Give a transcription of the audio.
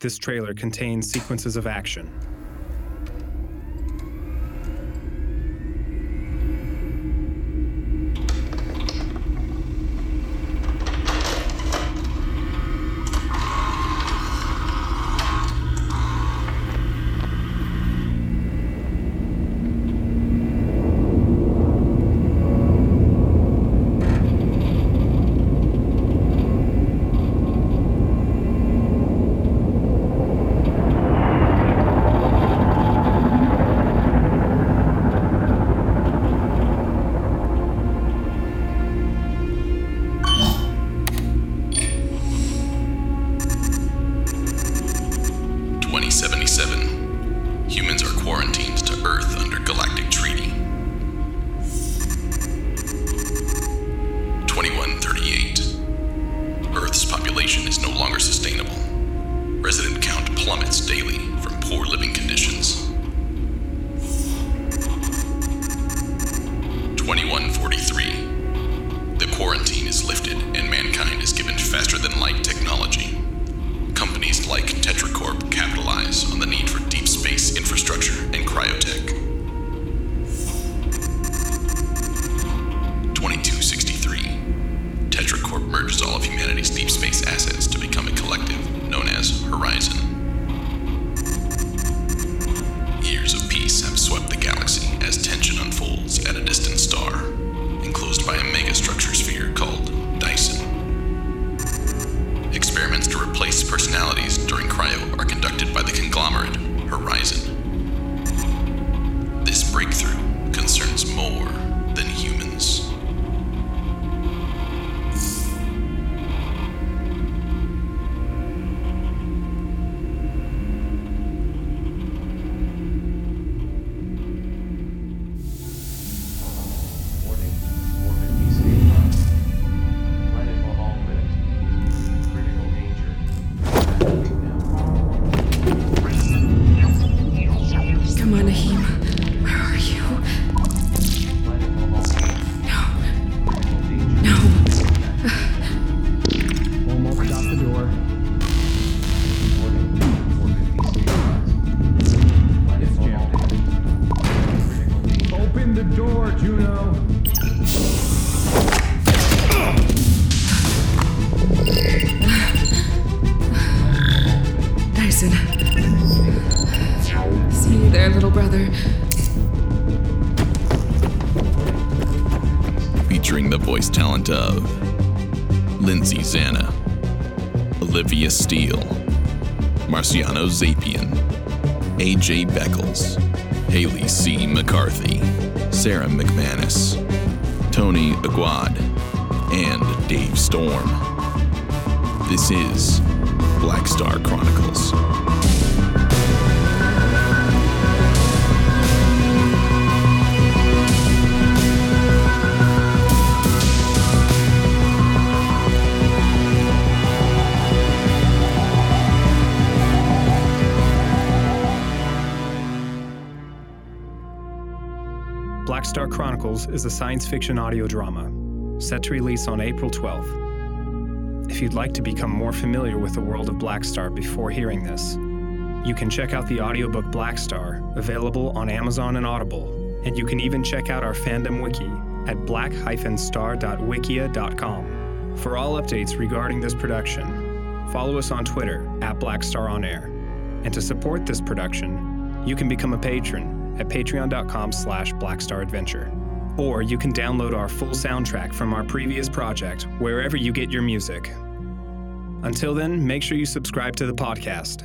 This trailer contains sequences of action. Daily from poor living conditions. 2143. The quarantine is lifted and mankind is given faster than light technology. Companies like Tetracorp capitalize on the need for deep space infrastructure and cryotech. 2263. Tetracorp merges all of humanity's deep space assets to become a collective known as Horizon. Come on, Nahim. Where are you? Planet above all limits. No. No. Almost out the door. Warning, orbit destabilized. Planet above all limits. Critical danger. Open the door, Juno. Dyson. Little brother. Featuring the voice talent of Lindsay Zanna, Olivia Steele, Marciano Zapian, AJ Beckles, Haley C. McCarthy, Sarah McManus, Tony Aguad, and Dave Storm. This is Black Star Chronicles. Black Star Chronicles is a science fiction audio drama set to release on April 12th. If you'd like to become more familiar with the world of Black Star before hearing this, you can check out the audiobook Black Star, available on Amazon and Audible, and you can even check out our fandom wiki at black-star.wikia.com. For all updates regarding this production, follow us on Twitter at Black Star On Air. And to support this production, you can become a patron at patreon.com slash blackstaradventure. Or you can download our full soundtrack from our previous project wherever you get your music. Until then, make sure you subscribe to the podcast.